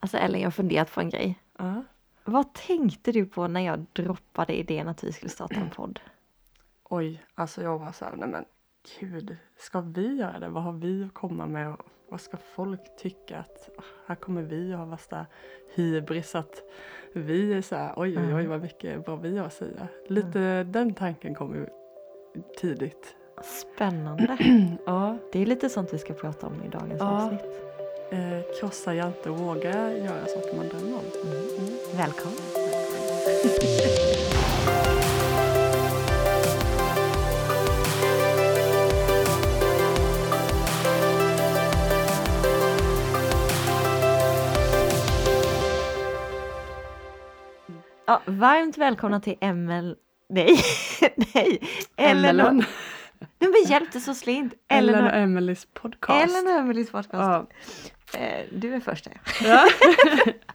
Alltså Ellen, jag har funderat på en grej. Ja. Vad tänkte du på när jag droppade idén att vi skulle starta en podd? Oj, alltså jag var så här, nej men gud, ska vi göra det? Vad har vi att komma med? Och Vad ska folk tycka? Att ah, här kommer vi att ha värsta hybris att vi är så här, oj oj oj Mm. vad mycket bra vi har att säga. Lite den tanken kom ju tidigt. Spännande. Ja, Det är lite sånt vi ska prata om i dagens Ja. avsnitt. Eh, krossa hjärta och våga göra saker man drömmer om. Mm. Välkommen! Ja, varmt välkomna till Emel... Nej, nej! Ellen Nej men hjälp det så slint! Ellen Ellen och, Emelies podcast. Ellen och Emelies podcast. Ja. Eh, Du är först. Ja.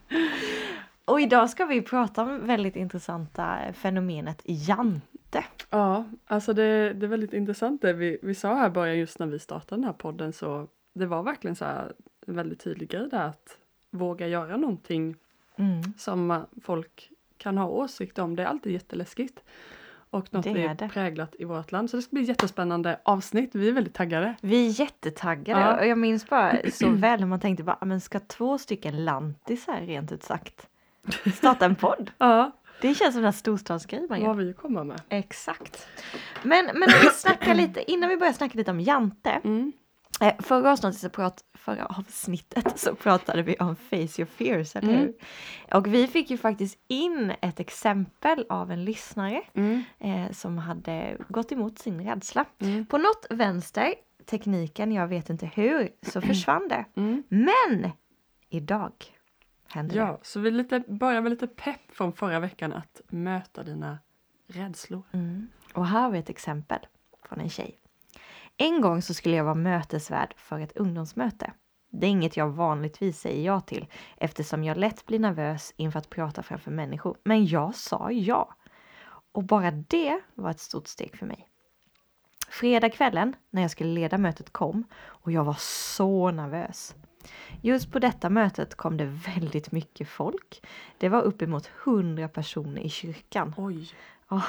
Och idag ska vi prata om väldigt intressanta fenomenet jante. Ja, alltså det, det är väldigt intressant det vi, vi sa här i början just när vi startade den här podden så det var verkligen så här en väldigt tydlig grej där att våga göra någonting Mm. som folk kan ha åsikt om. Det är alltid jätteläskigt. Och något Det är det. präglat i vårt land. Så det ska bli jättespännande avsnitt. Vi är väldigt taggade. Vi är jättetaggade Ja. och jag minns bara så väl när man tänkte bara, "Ah, men ska två stycken lantisar rent ut sagt starta en podd? Ja, Det känns som en storstadsgrej man vad gör. har vi komma med? Exakt. Men, men vi snackar lite, innan vi börjar snacka lite om jante. Mm. Eh, förra, avsnittet så prat, förra avsnittet så pratade vi om Face Your Fears, eller Mm. hur? Och vi fick ju faktiskt in ett exempel av en lyssnare Mm. eh, som hade gått emot sin rädsla. Mm. På något vänster, tekniken, jag vet inte hur, så försvann det. Mm. Men idag hände Ja, så vi lite, börjar med lite pepp från förra veckan att möta dina rädslor. det. Mm. Och här har vi ett exempel från en tjej. En gång så skulle jag vara mötesvärd för ett ungdomsmöte. Det är inget jag vanligtvis säger ja till eftersom jag lätt blir nervös inför att prata framför människor. Men jag sa ja. Och bara det var ett stort steg för mig. Fredagskvällen när jag skulle leda mötet kom och jag var så nervös. Just på detta mötet kom det väldigt mycket folk. Det var uppemot 100 personer i kyrkan. Oj. Ja.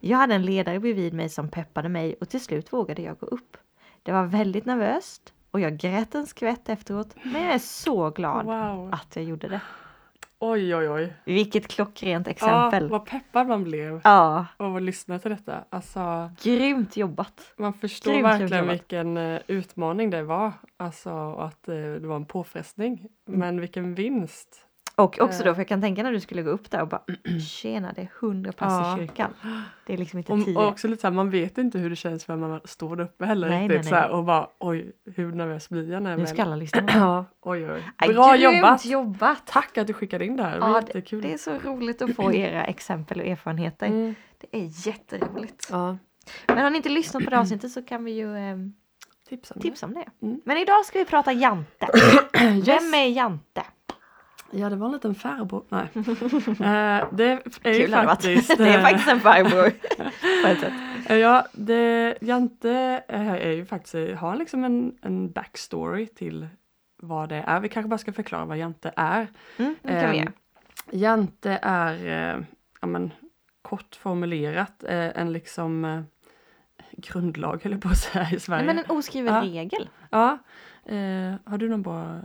Jag hade en ledare bredvid mig som peppade mig och till slut vågade jag gå upp. Det var väldigt nervöst och jag grät en skvätt efteråt men jag är så glad Wow. att jag gjorde det. Oj, oj, oj. Vilket klockrent Ja, exempel. vad peppad man blev Ja, av att lyssna till detta. Alltså, grymt jobbat. man förstår Grymt verkligen jobbat. vilken eh, utmaning det var. Alltså, och att eh, det var en påfrestning. Mm. Men vilken vinst. Och också då, Eh. för jag kan tänka när du skulle gå upp där och bara tjena det är 100 pass Ja. i kyrkan. Det är liksom inte Och, 10. och också lite så här, man vet inte hur det känns när man står där uppe heller Nej, riktigt. nej, Så här, och bara oj, hur nervös blir jag när jag Nu ska alla lyssna. Ja, oj, oj. Bra grymt jobbat! jobbat! Tack att du skickade in det här. Det Ja, jättekul. Det är så roligt att få era exempel och erfarenheter. Mm. Det är jätteroligt. Ja, Men har ni inte lyssnat på det avsnittet så kan vi ju ehm, tips om det. tipsa om det. Mm. Men idag ska vi prata Jante. Vem är Jante? Ja, det var en liten farbror. Nej. Eh, det är Kul faktiskt... Det är eh, faktiskt en farbror. Eh, Ja, det, Jante eh, är ju faktiskt, eh, har liksom en, en backstory till vad det är. Vi kanske bara ska förklara vad Jante är. Mm, det kan vi göra. Jante är, eh, ja men kort formulerat, eh, en liksom eh, grundlag höll jag på att säga i Nej, Sverige. men en oskriven Ja. regel. Ja, eh, har du någon bra,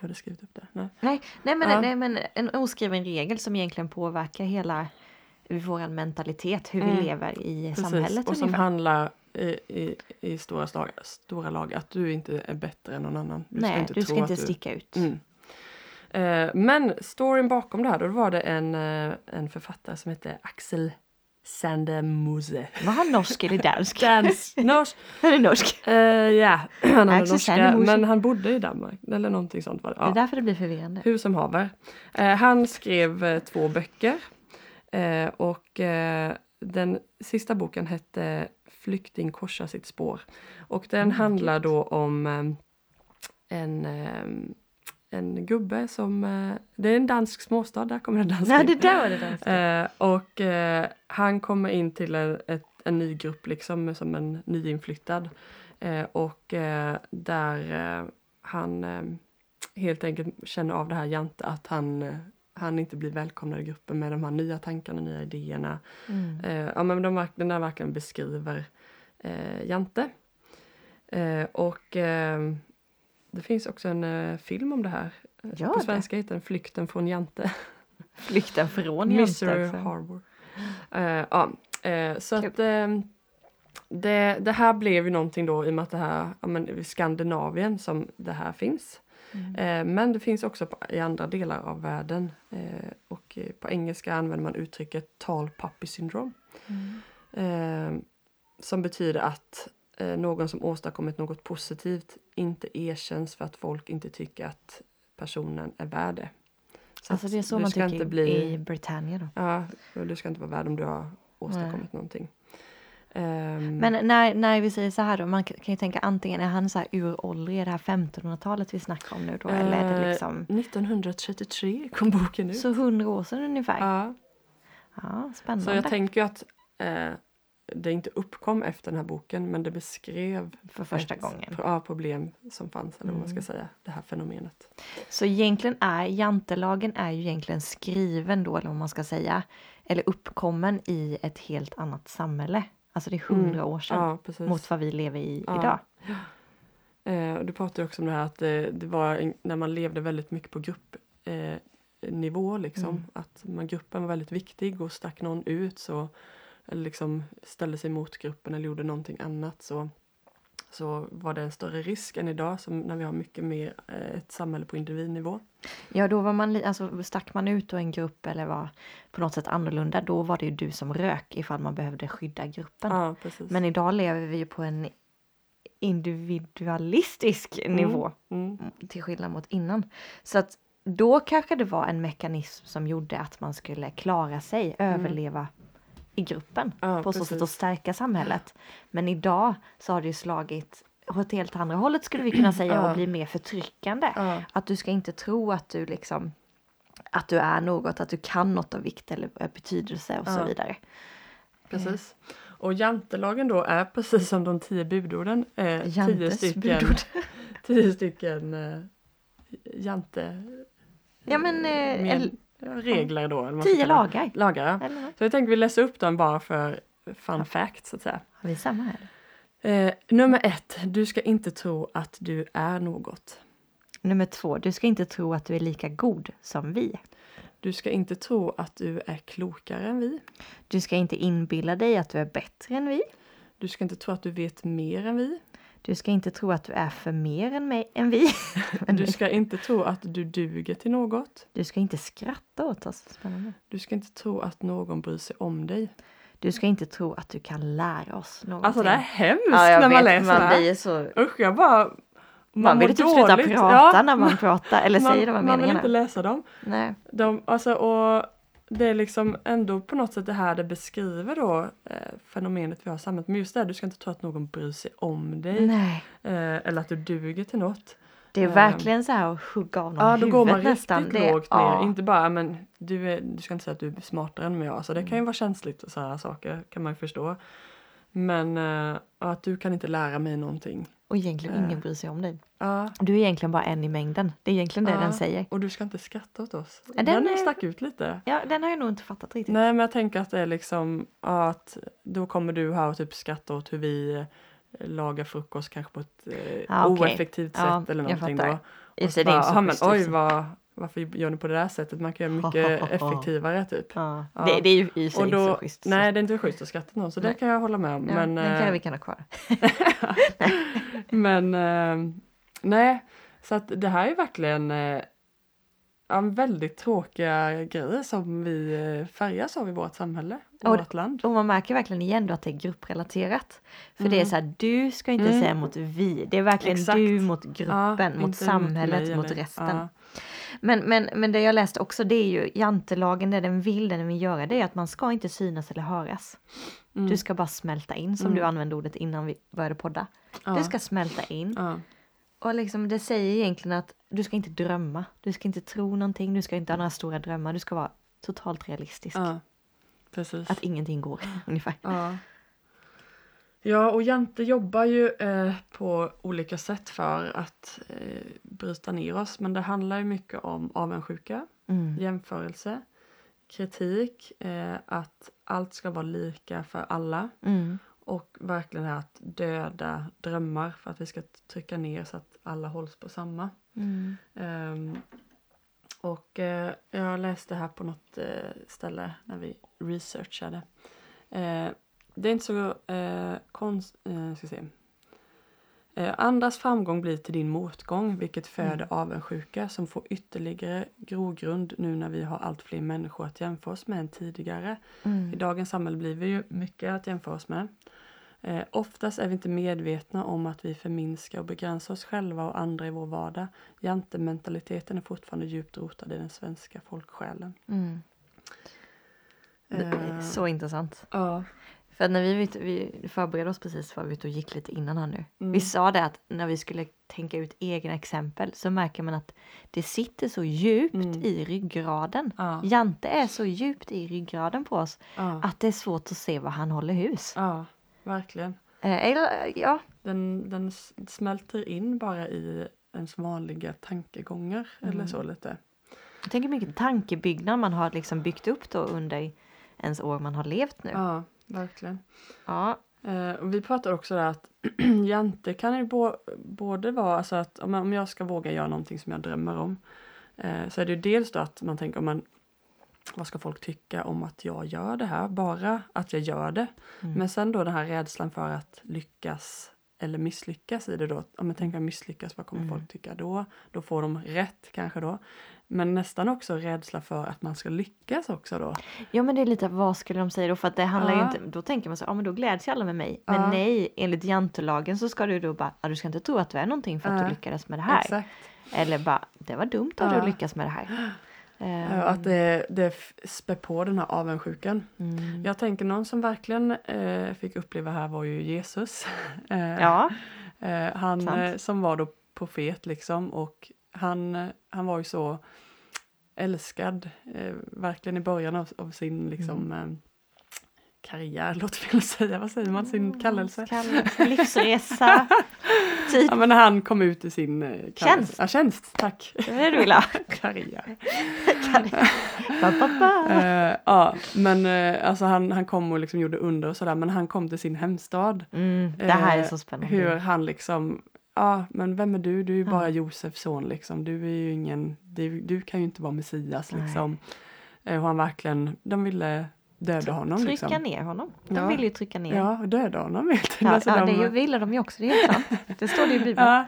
du hade skrivit upp det? Nej. Nej, nej, men, Ja. nej, men en oskriven regel som egentligen påverkar hela vår mentalitet, hur vi Mm. lever i Precis, samhället och som ungefär. handlar i, i, i stora, slag, stora lag att du inte är bättre än någon annan. Du nej, du ska inte du- sticka ut. Mm. Eh, men storyn bakom det här, då var det en, eh, en författare som hette Axel Sandemose. Var han norsk eller dansk? Dans, norsk. Han är norsk. Eh, ja, han Axel norska, men han bodde i Danmark. Eller någonting sånt var det. Det är Ja. därför det blir förvirrande. Hur som haver. Eh, han skrev eh, två böcker. Och den sista boken hette Flykting korsar sitt spår. Och den Mm, handlar då om en, en gubbe som... Eh, det är en dansk småstad, där kommer det danska Nej, det där var det danska. Eh, och eh, han kommer in till en, ett, en ny grupp liksom som en nyinflyttad. Och där han, helt enkelt känner av det här Jante att han, han inte blir välkomnad i gruppen med de här nya tankarna, nya idéerna. Mm. Eh, ja, men de, den där verkligen beskriver eh, Jante. Eh, och det finns också en eh, film om det här. Gör På det? svenska heter den Flykten från Jante. Flykten från Misery Jante. Harbor. Eh, ja, eh, så Kul. att eh, det, det här blev ju någonting då i och med att det här, ja, men Skandinavien som det här finns. Mm. Eh, men det finns också på, i andra delar av världen. Eh, och eh, på engelska använder man uttrycket tall puppy syndrome. Mm. Eh, som betyder att någon som åstadkommit något positivt inte erkänns för att folk inte tycker att personen är värd det. Så Alltså det är så man tycker inte bli, i Britannia då. Ja, du ska inte vara värd om du har åstadkommit någonting. Ehm, Men när, när vi säger så här då, man kan ju tänka antingen är han så här uråldrig, är det här 1500-talet vi snackar om nu då? eller är det eh, liksom 1933 kom boken ut. så hundra år sedan ungefär? Ja, Ja, spännande. så jag tänker att eh, det inte uppkom efter den här boken men det beskrev För första ett gången. ja, problem som fanns, eller vad man ska Mm. säga, det här fenomenet. Så egentligen är jantelagen är ju egentligen skriven då, eller vad man ska säga, eller uppkommen i ett helt annat samhälle. Alltså det är hundra Mm. år sedan Ja, mot vad vi lever i Ja. idag. Eh, och du pratade också om det här att det, det var en, när man levde väldigt mycket på gruppnivå eh, nivå liksom. Mm. Att man, gruppen var väldigt viktig och stack någon ut så eller liksom ställde sig mot gruppen eller gjorde någonting annat så, så var det en större risk än idag som när vi har mycket mer eh, ett samhälle på individnivå. Ja, då var man, alltså stack man ut och en grupp eller var på något sätt annorlunda, då var det ju du som rök ifall man behövde skydda gruppen. Ja. Men idag lever vi ju på en individualistisk nivå Mm. till skillnad mot innan. Så att då kanske det var en mekanism som gjorde att man skulle klara sig, överleva i gruppen. Ja, på så sätt att stärka samhället. Men idag så har det ju slagit åt helt andra hållet skulle vi kunna säga Ja. och bli mer förtryckande. Ja, Att du ska inte tro att du liksom att du är något, att du kan något av vikt eller betydelse och så vidare. precis. Och jantelagen då är precis som de tio budorden. Eh, tio stycken, budord. tio stycken eh, jante... Ja men eh, med, regler då. Eller tio lagar. Lagar, ja. Så jag tänkte vi läsa upp dem bara för fun fact så att säga. Har vi samma här? Eh, nummer ett, du ska inte tro att du är något. Nummer två, du ska inte tro att du är lika god som vi. Du ska inte tro att du är klokare än vi. Du ska inte inbilla dig att du är bättre än vi. Du ska inte tro att du vet mer än vi. Du ska inte tro att du är för mer än, mig, än vi. Du ska inte tro att du duger till något. Du ska inte skratta åt oss. Spännande. Du ska inte tro att någon bryr sig om dig. Du ska inte tro att du kan lära oss någonting. Alltså det är hemskt ja, när man vet, läser det man här. blir så... Usch, jag bara... Man, Man vill typ sluta prata Ja, när man pratar eller säger de här Man vill meningarna. inte läsa dem. Nej. De, alltså, och det är liksom ändå på något sätt det här det beskriver då eh, fenomenet vi har i samhället. Men just det här, du ska inte tro att någon bryr sig om dig. Eh, eller att du duger till något. Det är Ehm. verkligen så här att hugga av någon Ja, då går man nästan. riktigt Det- lågt ner. ja. Inte bara, men du, är, du ska inte säga att du är smartare än mig. Alltså, det kan ju Mm. vara känsligt och sådana saker kan man ju förstå. Men eh, att du kan inte lära mig någonting. Och egentligen Eh. ingen bryr sig om dig. Ja, Du är egentligen bara en i mängden. Det är egentligen det Ja. den säger. och du ska inte skratta åt oss. Ja, den den är- stack ut lite. Ja, den har jag nog inte fattat riktigt. Nej, men jag tänker att det är liksom ja, att då kommer du här och typ skratta åt hur vi eh, lagar frukost kanske på ett eh, Ja, okej. oeffektivt Ja, sätt eller jag någonting fattar. då. Och bara, så "Ja, men oj, vad, varför gör ni på det där sättet? Man kan göra mycket effektivare typ. Ja. Ja. Det, det är ju i och sig Och inte då, så schysst. så- nej, det är inte schysst att skratta någon, så det Nej. kan jag hålla med om. ja, men den kan eh, vi kan ha kvar. men eh, nej, så att det här är verkligen eh, ja, väldigt tråkiga grejer som vi eh, färgas av i vårt samhälle, i Och- vårt land. Och man märker verkligen igen då att det är grupprelaterat. För det är Mm. så här, du ska inte Mm. säga mot vi. Det är verkligen Exakt. du mot Ja, gruppen, mot inte samhället, mot resten. ja. Men, men, men det jag läste också, det är ju jantelagen, det den vill, det den vill göra, det är att man ska inte synas eller höras. Mm. Du ska bara smälta in, som Mm. du använde ordet innan vi började podda. ja. Du ska smälta in. ja. Och liksom det säger egentligen att du ska inte drömma, du ska inte tro någonting, du ska inte ha några stora drömmar, du ska vara totalt realistisk. ja. Att ingenting går, ungefär. Ja. Och Jante jobbar ju eh, på olika sätt för att eh, bryta ner oss. Men det handlar ju mycket om avundsjuka, Mm. jämförelse, kritik, eh, att allt ska vara lika för alla. Mm. Och verkligen det här att döda drömmar för att vi ska trycka ner så att alla hålls på samma. Mm. Ehm, och eh, jag läste här på något eh, ställe när vi researchade. Eh, det är inte så eh, konst... Eh, ska se. Eh, andras framgång blir till din motgång vilket föder Mm. avundsjuka som får ytterligare grogrund nu när vi har allt fler människor att jämföra oss med än tidigare. I Mm. dagens samhälle blir vi ju mycket att jämföra oss med. Eh, oftast är vi inte medvetna om att vi förminskar och begränsar oss själva och andra i vår vardag. Jantementaliteten är fortfarande djupt rotad i den svenska folksjälen. Mm. Eh, så intressant. Ja. För när vi, vi förberedde oss precis var vi ute och gick lite innan här nu. Mm. Vi sa det att när vi skulle tänka ut egna exempel så märker man att det sitter så djupt Mm. i ryggraden. Ja. Jante är så djupt i ryggraden på oss Ja. att det är svårt att se var han håller hus. ja, verkligen. Eh, eller, ja, Den, den smälter in bara i ens vanliga tankegångar eller Mm. så lite. jag tänker mycket tankebyggnad man har liksom byggt upp då under ens år man har levt nu. Ja, verkligen. Ja. Eh, och vi pratar också där att jante kan ju bo, både vara alltså att om, om jag ska våga göra någonting som jag drömmer om eh, så är det ju dels då att man tänker men, vad ska folk tycka om att jag gör det här? Bara att jag gör det. Mm. Men sen då den här rädslan för att lyckas eller misslyckas i det då. Om jag tänker misslyckas, vad kommer Mm. folk tycka då? Då får de rätt kanske då. Men nästan också rädsla för att man ska lyckas också då. Ja men det är lite vad skulle de säga då för att det handlar ju Ja. inte, då tänker man så ja men då gläds ju alla med mig. Men Ja. nej, enligt jantelagen så ska du då bara, ja, du ska inte tro att du är någonting för att Nej. du lyckades med det här. Exakt. Eller bara, det var dumt att Ja. du lyckas med det här. Ehm, Att det, det spär på den här avundsjukan. mm. Jag tänker någon som verkligen eh, fick uppleva här var ju Jesus. Eh, ja, eh, han sant. eh, som var då profet liksom och han, eh, han var ju så älskad eh, verkligen i början av, av sin liksom Mm. eh, karriär, låt fel säga, vad säger man, sin kallelse. Kallelse, livsresa. typ, Ja men när han kom ut i sin eh, kallelse. Tjänst. Ja, tjänst, tack. det är det du vill ha. Karriär. Ba, ba, ba. Eh, ja, men eh, alltså han, han kom och liksom gjorde under och sådär, men han kom till sin hemstad. Mm, det här är Eh, så spännande. Hur han liksom, ja men vem är du? Du är ju bara Josefs son liksom. Du är ju ingen, du, du kan ju inte vara Messias liksom. Eh, och han verkligen, de ville döda honom Trycka liksom. ner honom. De Ja. vill ju trycka ner. Ja, döda honom du. Ja, Alltså, ja, de- det ville de ju också, det är helt sant. Det står det i Bibeln.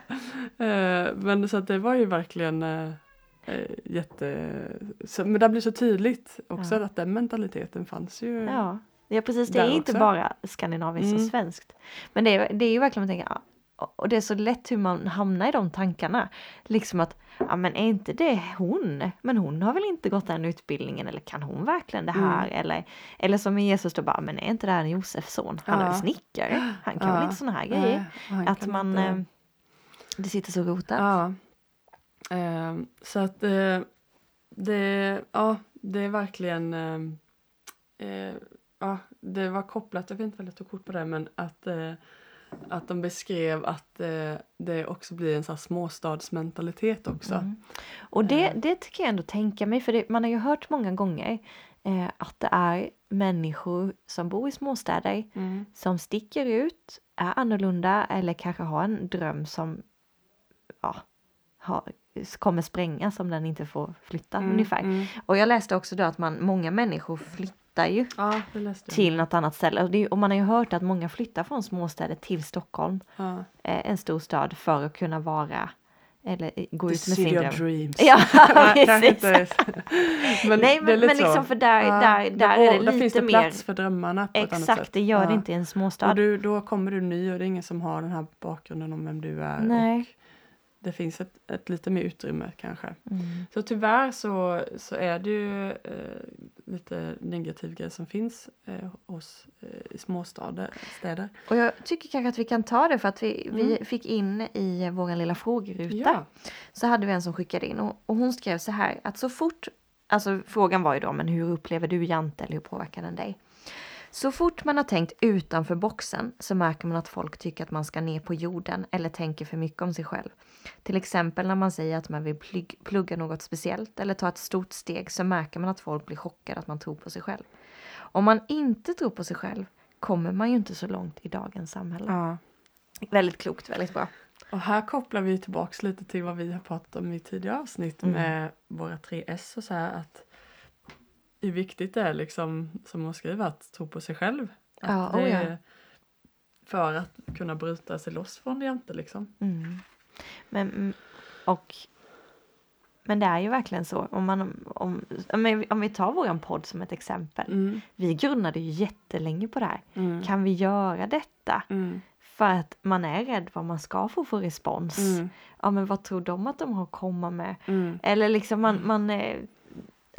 Ja, eh, men så att det var ju verkligen eh, eh, jätte... Så, men det blir så tydligt också Ja. att den mentaliteten fanns ju. Ja, ja precis. Det är inte också. bara skandinaviskt och Mm. svenskt. Men det är, det är ju verkligen att tänka, och det är så lätt hur man hamnar i de tankarna. Liksom att, ja men är inte det hon? Men hon har väl inte gått den utbildningen eller kan hon verkligen det här? Mm. Eller, eller som med Jesus då bara, men är inte det här en Josefs son? Han är Ja. väl snickare? Han kan Ja. väl inte såna här grejer? Nej, Att man, inte- eh, det sitter så rotat. Ja. Ehm, så att eh, det, ja, det är verkligen ehm, eh, ja, det var kopplat, jag vet inte vad jag tog kort på det, men att, eh, att de beskrev att eh, det också blir en sån småstadsmentalitet också. Mm. Och det, Eh. det tycker jag ändå tänka mig, för det, man har ju hört många gånger eh, att det är människor som bor i småstäder Mm. som sticker ut, är annorlunda eller kanske har en dröm som ja, har, kommer sprängas om den inte får flytta Mm, ungefär. mm. Och jag läste också då att man, många människor flyttar ju Ja, det till något annat ställe. Och, det, och man har ju hört att många flyttar från småstäder till Stockholm, Ja. eh, en stor stad, för att kunna vara eller eh, gå The ut med sin dröm. dreams. Ja, Nej, precis. men Nej, det men, lite men liksom för där, Ja, där, där går- är det där finns lite det mer... plats för drömmarna på ett annat sätt. Exakt, det gör det Ja. inte i en småstad. Och du, då kommer du ny och det är ingen som har den här bakgrunden om vem du är. Nej. Och det finns ett, ett lite mer utrymme kanske. Mm. Så tyvärr så, så är det ju eh, lite negativ grej som finns eh, hos eh, i småstäder. Städer. Och jag tycker kanske att vi kan ta det för att vi, vi Mm. fick in i vår lilla frågeruta Ja. så hade vi en som skickade in och, och hon skrev så här att så fort, alltså frågan var ju då men hur upplever du Jante eller hur påverkar den dig? Så fort man har tänkt utanför boxen så märker man att folk tycker att man ska ner på jorden eller tänker för mycket om sig själv. Till exempel när man säger att man vill plugg- plugga något speciellt eller ta ett stort steg så märker man att folk blir chockade att man tror på sig själv. Om man inte tror på sig själv kommer man ju inte så långt i dagens samhälle. Ja. Väldigt klokt, väldigt bra. Och här kopplar vi tillbaks lite till vad vi har pratat om i tidigare avsnitt Mm. med våra tre S och så här att hur viktigt det är liksom som hon skriver att tro på sig själv. Att Ja, det oh ja. För att kunna bryta sig loss från det jante liksom. Mm. Men, mm, och, men det är ju verkligen så. Om, man, om, om, vi- om vi tar våran podd som ett exempel. Mm. Vi grunnade ju jättelänge på det här. Mm. Kan vi göra detta? Mm. För att man är rädd vad man ska få för respons. Mm. Ja men vad tror de att de har att komma med? Eller liksom man, man, eh,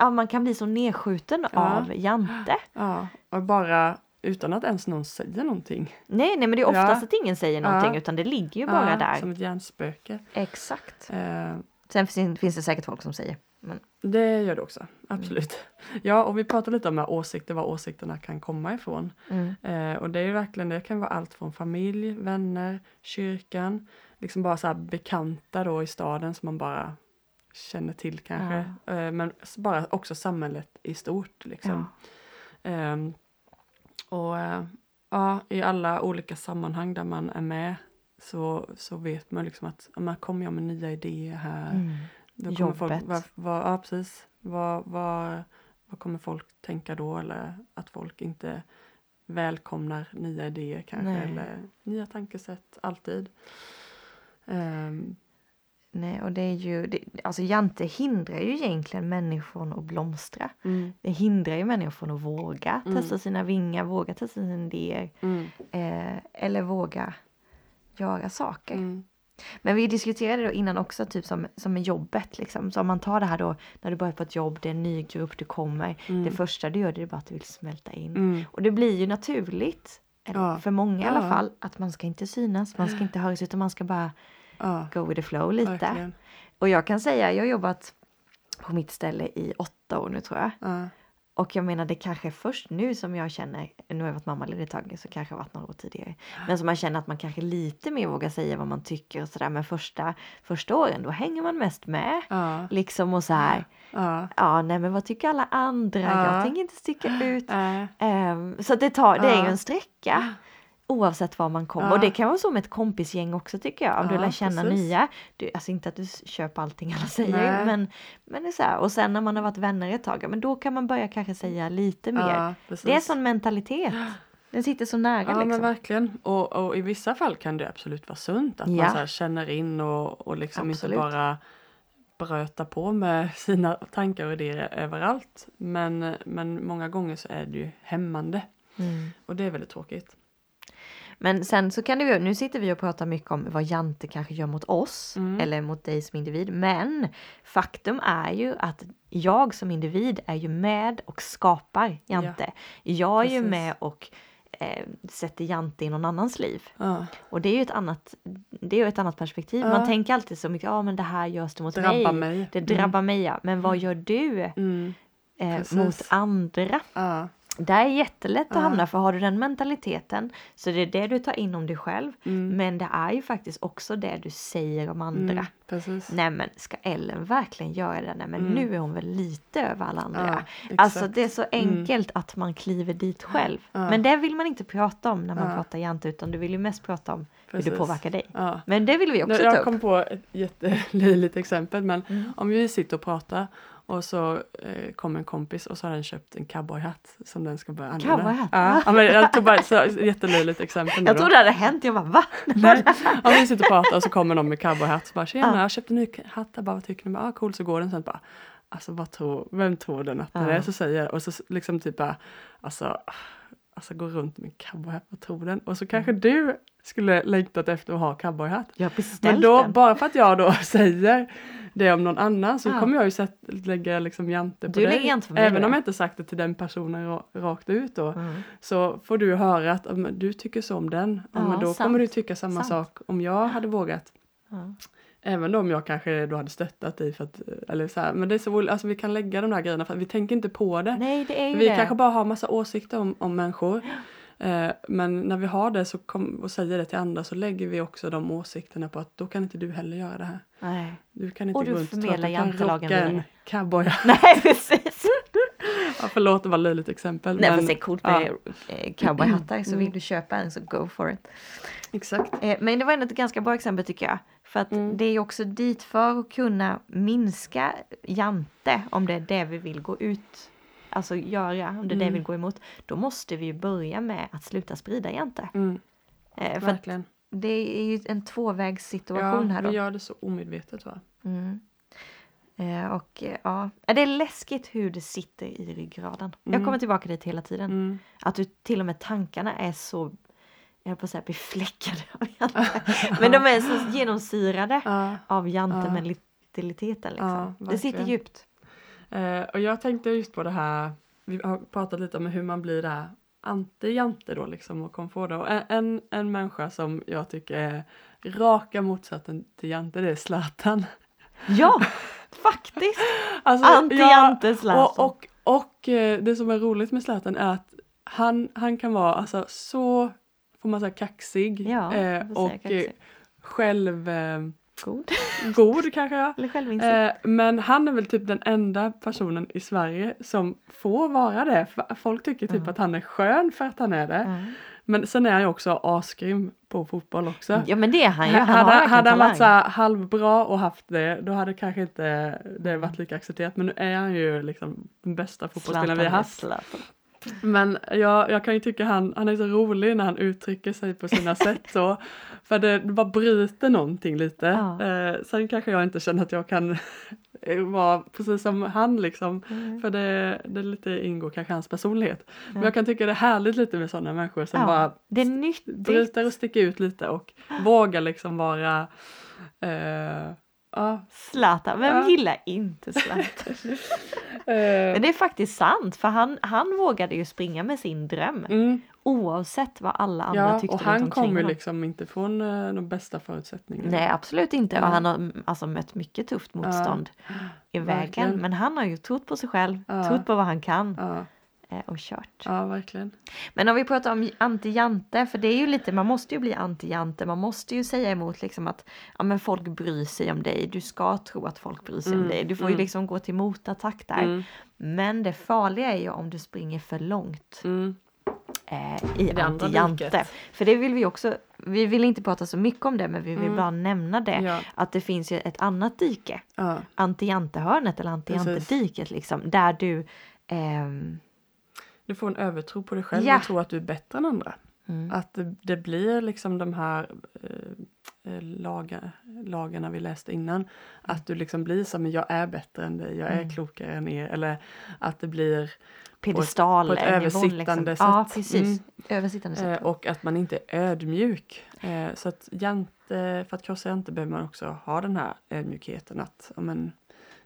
ja, man kan bli så nedskjuten Ja. av Jante. Ja, och bara utan att ens någon säger någonting. Nej nej men det är oftast Ja. att ingen säger någonting utan det ligger ju bara där. Som ett hjärnspöke. Exakt. Eh, Sen finns, finns det säkert folk som säger. Men, det gör det också, absolut. Ja, och vi pratade lite om här åsikter, var åsikterna kan komma ifrån. mm, Eh, och det är ju verkligen, det kan vara allt från familj, vänner, kyrkan, liksom bara så här bekanta då i staden som man bara känner till kanske. Eh, men bara också samhället i stort liksom. Ehm, och eh, ja, i alla olika sammanhang där man är med så, så vet man liksom att ja, men kommer jag med nya idéer här? mm. Då kommer folk, Jobbet. vad, vad, ja, precis. Vad, vad, vad kommer folk tänka då? Eller att folk inte välkomnar nya idéer kanske. Nej. Eller nya tankesätt, alltid. Ehm, Nej, och det är ju, det, alltså Jante hindrar ju egentligen människor att blomstra. mm, Det hindrar ju människor att våga Mm. testa sina vingar, våga testa sina idéer. mm, Eh, eller våga göra saker. mm, Men vi diskuterade då innan också typ som, som med jobbet liksom. Så om man tar det här då när du börjar på ett jobb, det är en ny grupp, du kommer. mm, Det första du gör det är bara att du vill smälta in. mm, Och det blir ju naturligt. Eller Ja. för många i alla Ja. fall. Att man ska inte synas, man ska inte höras utan man ska bara ja, go with the flow lite. verkligen. Och jag kan säga, jag har jobbat på mitt ställe i åtta år nu tror jag. Ja, Och jag menar det kanske är först nu som jag känner, nu har jag varit mammaledig ett tag så kanske jag varit några år tidigare. Men som man känner att man kanske lite mer vågar säga vad man tycker och sådär. Men första, första åren då hänger man mest med. ja, Liksom och så här, ja, ja nej men vad tycker alla andra? Ja. Jag tänker inte sticka ut. Ehm, så det, tar, det är ju en sträcka. Oavsett var man kommer. Ja. Och det kan vara så med ett kompisgäng också tycker jag. Om du Ja, lär känna precis. nya. Du, alltså inte att du köper allting alla säger. Nej. Men, men det är så här. Och sen när man har varit vänner ett tag. Men då kan man börja kanske säga lite mer. ja, det är sån mentalitet. Den sitter så nära Ja men liksom. verkligen. Och, och i vissa fall kan det absolut vara sunt att man så känner in och, och liksom Absolut. inte bara bröta på med sina tankar och idéer överallt. Men, men många gånger så är det ju hämmande Mm. och det är väldigt tråkigt. Men sen så kan det ju, nu sitter vi och pratar mycket om vad Jante kanske gör mot oss Mm. eller mot dig som individ. Men faktum är ju att jag som individ är ju med och skapar Jante. jag är ju precis. med och eh, sätter Jante i någon annans liv. Ja, Och det är ju ett annat, det är ju ett annat perspektiv. Ja. Man tänker alltid så mycket, ja men det här görs det mot drabbar mig. mig. Det drabbar mig ja. Men vad gör du Mm. eh, mot andra? Ja, Det är jättelätt att hamna för har du den mentaliteten så det är det du tar in om dig själv. mm. Men det är ju faktiskt också det du säger om andra. Mm. Precis. Nej men ska Ellen verkligen göra det? Nej men Mm. nu är hon väl lite över alla andra. Ja, alltså det är så enkelt att man kliver dit själv. Ja. Men det vill man inte prata om när man Ja. pratar Jante utan du vill ju mest prata om hur det Precis. påverkar dig. Ja. Men det vill vi också Nu, ta jag upp. kom på ett jättelöjligt exempel men Mm. om vi sitter och pratar och så eh, kommer en kompis och så har den köpt en cowboyhatt som den ska börja använda. Cowboyhatt? Ja, ja, men jag tog bara ett så- jättelöjligt exempel. Jag trodde det hade hänt, jag bara va? Nej. Om vi sitter och pratar och så kommer någon med cowboyhatt så bara tjena Ja. jag köpte en ny hatt, jag bara vad tycker ni? Bara, Ah, cool så går den sen bara Alltså vad tror, vem tror den att det Ja. är? Så säger och så liksom typ bara Alltså, alltså gå runt med cowboyhatt, vad tror den? Och så kanske du skulle längtat efter att ha cowboyhatt. Jag Men då, den. bara för att jag då säger det om någon annan så Ja. kommer jag ju sätt, lägga liksom jante på Du dig. jante på mig Även då, om ja. jag inte sagt det till den personen ra- rakt ut då. Mm. Så får du höra att du tycker så om den. Ja, men då sant. kommer du tycka samma Sant. sak om jag hade vågat Ja. Även om jag kanske då hade stöttat dig för att, eller så här, men det är så alltså vi kan lägga de där grejerna för vi tänker inte på det. Nej, det är ju vi det. kanske bara har massa åsikter om, om människor. Eh, men när vi har det så kom, och säger det till andra så lägger vi också de åsikterna på att då kan inte du heller göra det här. Nej. Du kan inte Och du gå runt och tro att du kan rocka en cowboy. Nej, precis. ja, förlåt, det var löjligt exempel. Nej, men, fast det är coolt med eh, cowboyhattar så Mm. vill du köpa en så go for it. Exakt. Eh, Men det var ändå ett ganska bra exempel tycker jag. För att Mm. det är ju också dit för att kunna minska jante om det är det vi vill gå ut, alltså göra, om det är det vi Mm. vill gå emot. Då måste vi ju börja med att sluta sprida jante. Mm, Eh, verkligen. det är ju en tvåvägssituation Ja, här då. vi gör det så omedvetet va? Mm. Eh, och eh, ja, Ja, det är läskigt hur det sitter i ryggraden. Jag Mm. kommer tillbaka dit hela tiden. Mm. Att du till och med tankarna är så, jag höll på att säga befläckade av jante. Men de är så genomsyrade Ja. av Ja. jantementaliteten. Liksom. Ja, det sitter djupt. Eh, och jag tänkte just på det här, vi har pratat lite om hur man blir där anti-jante då liksom och kom på det. Och en, en, människa som jag tycker är raka motsatsen till jante det är Zlatan. Ja, faktiskt! Alltså, Anti-jante Zlatan. och, och, och eh, det som är roligt med Zlatan är att han, han kan vara alltså så, får man säga kaxig Ja, eh, och kaxig. eh, själv eh, God. god kanske självinsikt. Eh, men han är väl typ den enda personen i Sverige som får vara det. Folk tycker typ Ja. att han är skön för att han är det. Ja. Men sen är han ju också asgrym på fotboll också. ja men det är han ju. Han hade, han varit så halvbra och haft det, då hade kanske inte det varit lika accepterat. Men nu är han ju liksom den bästa fotbollsspelaren vi har haft. Zlatan. Men jag, jag kan ju tycka han, han är så rolig när han uttrycker sig på sina sätt så. För det bara bryter någonting lite. Ja. Eh, sen kanske jag inte känner att jag kan vara precis som han liksom. Mm. För det, det lite ingår kanske hans personlighet. Men Ja. jag kan tycka det är härligt lite med sådana människor som Ja, bara Det bryter och sticker ut lite och vågar liksom vara eh, ja, Zlatan, vem Ja. gillar inte Zlatan? eh, Men det är faktiskt sant, för han, han vågade ju springa med sin dröm. mm, Oavsett vad alla andra ja, tyckte och han kommer liksom inte från eh, de bästa förutsättningarna. Nej, absolut inte. Och Nej. han har mm, alltså mött mycket tufft motstånd i vägen. Men han har ju trott på sig själv, trott på vad han kan eh, och kört. ja verkligen. Men om vi pratar om anti-jante, för det är ju lite, man måste ju bli anti-jante, man måste ju säga emot liksom att ja, men folk bryr sig om dig, du ska tro att folk bryr sig om Mm, dig, du får ju mm. liksom gå till motattack där. Mm, Men det farliga är ju om du springer för långt mm. eh, i anti-jante. För det vill vi också, vi vill inte prata så mycket om det, men vi vill Mm. bara nämna det. Ja, Att det finns ju ett annat dike, ja. anti-jante-hörnet eller anti-jante-diket liksom, där du ehm, Du får en övertro på dig själv Ja. och tror att du är bättre än andra. mm, Att det, det blir liksom de här eh, eh, lagar, lagarna vi läste innan. Att du liksom blir som jag är bättre än dig, jag är Mm. klokare än er. Eller att det blir piedestal på ett översittande liksom. Ja, sätt. precis. Mm. Översittande Eh, sätt. och att man inte är ödmjuk. Eh, så att jante, för att krossa jante behöver man också ha den här ödmjukheten att ja, men,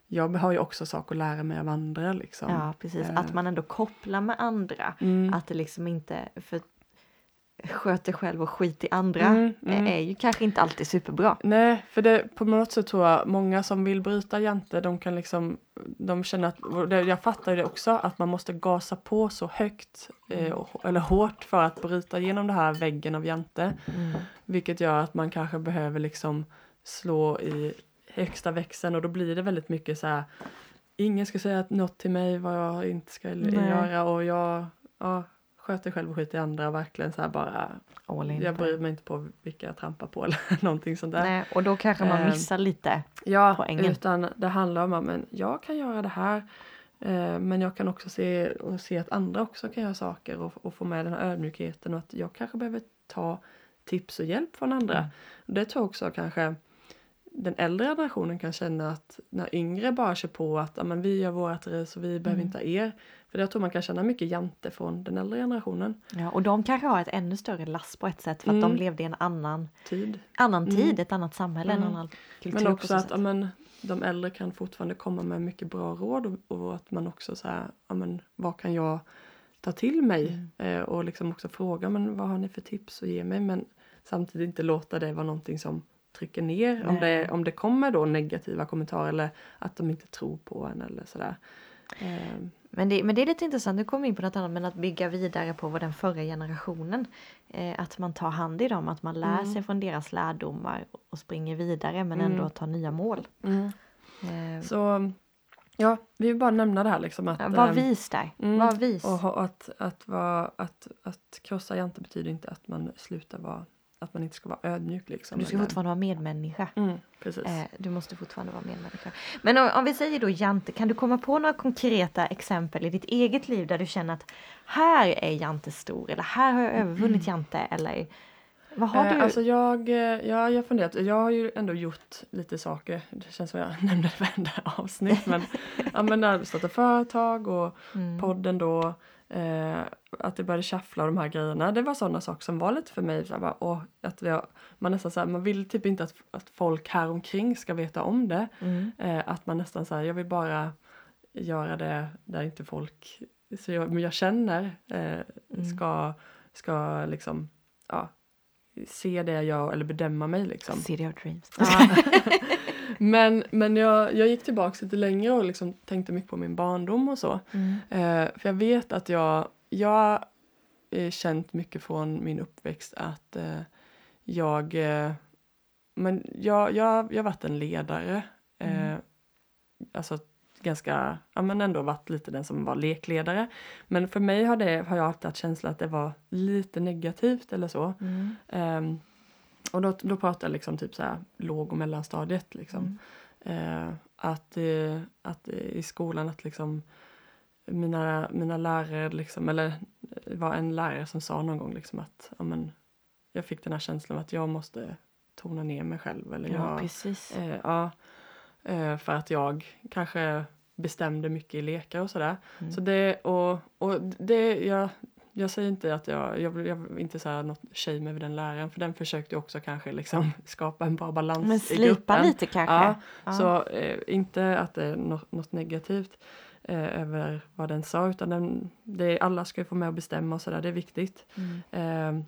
jag har ju också saker att lära mig av andra. Liksom. Ja, precis. eh. Att man ändå kopplar med andra. Mm. Att det liksom inte, för sköt dig själv och skit i andra Mm, eh, mm. är ju kanske inte alltid superbra. Nej, för det, på något sätt tror jag många som vill bryta jante, de kan liksom, de känner att, jag fattar ju det också, att man måste gasa på så högt eh, och- eller hårt för att bryta igenom den här väggen av jante. Mm. Vilket gör att man kanske behöver liksom slå i högsta växeln och då blir det väldigt mycket så här, ingen ska säga något till mig vad jag inte ska Nej. göra och jag, ja, sköter själv och skit i andra verkligen så här bara, jag bryr mig inte på vilka jag trampar på eller någonting sånt där. Nej, och då kanske man Ehm, missar lite. Ja, poängen. utan det handlar om att men jag kan göra det här eh, men jag kan också se, och se att andra också kan göra saker och, och få med den här ödmjukheten och att jag kanske behöver ta tips och hjälp från andra. Mm. Det tror jag också kanske den äldre generationen kan känna att när yngre bara kör på att men vi gör vårat race och vi behöver Mm. inte ha er. För jag tror man kan känna mycket jante från den äldre generationen. Ja, och de kanske har ett ännu större lass på ett sätt för att Mm. de levde i en annan, Tid. annan Mm. tid, ett annat samhälle, en Mm. annan kultur. Men också så att sätt. ja, men, de äldre kan fortfarande komma med mycket bra råd och, och att man också så här, ja, men, vad kan jag ta till mig? Mm. Eh, och liksom också fråga men vad har ni för tips att ge mig? Men samtidigt inte låta det vara någonting som trycker ner. Om det, om det kommer då negativa kommentarer eller att de inte tror på en eller sådär. Eh, Men det, men det är lite intressant, nu kommer in på något annat, men att bygga vidare på vad den förra generationen, eh, att man tar hand i dem, att man lär Mm. sig från deras lärdomar och springer vidare men Mm. ändå tar nya mål. Eh, Så ja, vi vill bara nämna det här liksom att ja, var eh, vis där, mm, var vis. Och att, att, vara, att, att krossa Jante betyder inte att man slutar vara, att man inte ska vara ödmjuk liksom. Du ska fortfarande vara medmänniska. Mm, precis. Eh, du måste fortfarande vara medmänniska. Men om, om vi säger då Jante, kan du komma på några konkreta exempel i ditt eget liv där du känner att här är Jante stor eller här har jag övervunnit Jante eller vad har Eh, du? Alltså jag, eh, ja, jag har funderat, jag har ju ändå gjort lite saker. Det känns som jag nämnde det varenda avsnitt. Men, ja, men jag startade företag och Mm. podden då. Eh, att det började shuffla och de här grejerna. Det var sådana saker som var lite för mig. Så bara, åh, att har, man, nästan så här, man vill typ inte att, att folk här omkring ska veta om det. Mm. Eh, att man nästan så här, jag vill bara göra det där inte folk så jag, men jag känner eh, Mm. ska, ska liksom ja, se det jag gör eller bedöma mig liksom. City of Dreams. Men men jag, jag gick tillbaka lite längre och liksom tänkte mycket på min barndom och så. Mm. Eh, för jag vet att jag, jag har eh, känt mycket från min uppväxt att eh, jag, eh, men jag, jag, jag har varit en ledare. Eh, Mm. Alltså ganska, ja men ändå varit lite den som var lekledare. Men för mig har, det, har jag alltid haft känslan att det var lite negativt eller så. Mm. Ehm, och då, då pratar jag liksom typ så här låg och mellanstadiet liksom. Mm. Eh, att, eh, att i skolan att liksom mina, mina lärare liksom, eller det var en lärare som sa någon gång liksom att ja, men, jag fick den här känslan att jag måste tona ner mig själv. Eller Ja, jag, precis. eh, ja, eh, för att jag kanske bestämde mycket i lekar och sådär. Mm. Så det, och, och det, jag, jag säger inte att jag, jag jag inte säga något shame över den läraren för den försökte också kanske liksom skapa en bra balans Men i slipa gruppen. lite kanske. Ja, Ja. Så eh, inte att det är något, något negativt eh, över vad den sa utan den, det, alla ska ju få med och bestämma och sådär, det är viktigt. Mm. Eh,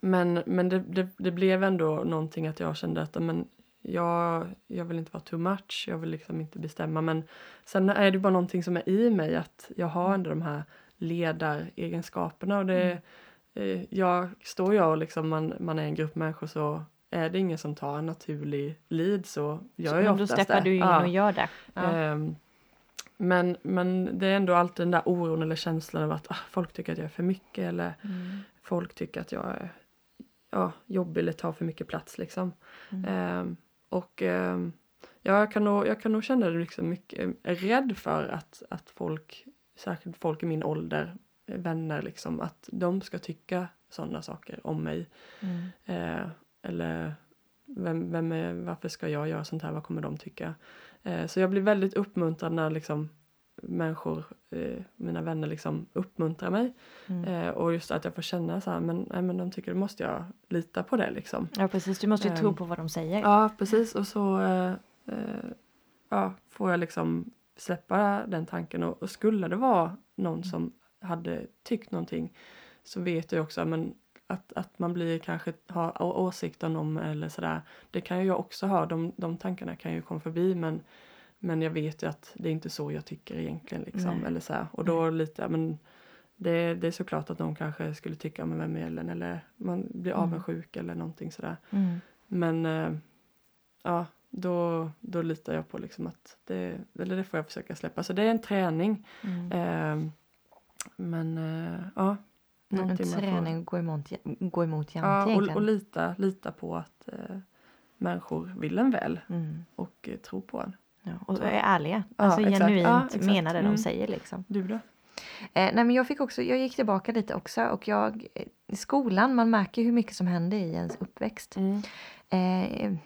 men men det, det, det blev ändå någonting att jag kände att men, jag, jag vill inte vara too much, jag vill liksom inte bestämma men sen är det bara någonting som är i mig att jag har ändå de här ledaregenskaperna och det eh, jag står jag och liksom man, man är en grupp människor så är det ingen som tar en naturlig lead så gör jag Men då oftast steppar det. du in Ja. och gör det. Ja. Ehm, men, men det är ändå alltid den där oron eller känslan av att ah, folk tycker att jag är för mycket eller Mm. folk tycker att jag är ja, jobbig eller tar för mycket plats liksom. Mm. Ehm, och ehm, ja, jag, kan nog, jag kan nog känna det liksom mycket är rädd för att, att folk, särskilt folk i min ålder, eh, vänner liksom, att de ska tycka sådana saker om mig. Mm. Eh, eller vem, vem är, varför ska jag göra sånt här, vad kommer de tycka? Eh, så jag blir väldigt uppmuntrad när liksom människor, eh, mina vänner liksom uppmuntrar mig. Mm. Eh, och just att jag får känna så här, men, nej, men de tycker, då måste jag lita på det liksom. Ja precis, du måste ju tro Ehm, på vad de säger. Ja, precis. Och så ja, får jag liksom släppa den tanken. Och, och skulle det vara någon som hade tyckt någonting så vet jag också men, att, att man blir kanske har å- åsikter om eller sådär. Det kan ju jag också ha. De, de tankarna kan ju komma förbi men, men jag vet ju att det är inte så jag tycker egentligen. Liksom, Nej. eller så. Och då lite, men det, det är såklart att de kanske skulle tycka om vem är Ellen eller man blir Mm. avundsjuk eller någonting sådär. Mm. Men eh, ja, då, då litar jag på liksom att det, eller det får jag försöka släppa. Så det är en träning. Mm. Eh, men eh, ja. Får- träning gå emot, gå emot Jante Ja, och, och lita, lita på att eh, människor vill en väl Mm. och eh, tror på en. Ja, och är ärliga. Ja, Alltså exakt. genuint Ja, menar det de Mm. säger liksom. Du då? Eh, nej men jag fick också, jag gick tillbaka lite också och jag, i skolan, man märker hur mycket som händer i ens uppväxt. Mm. Eh,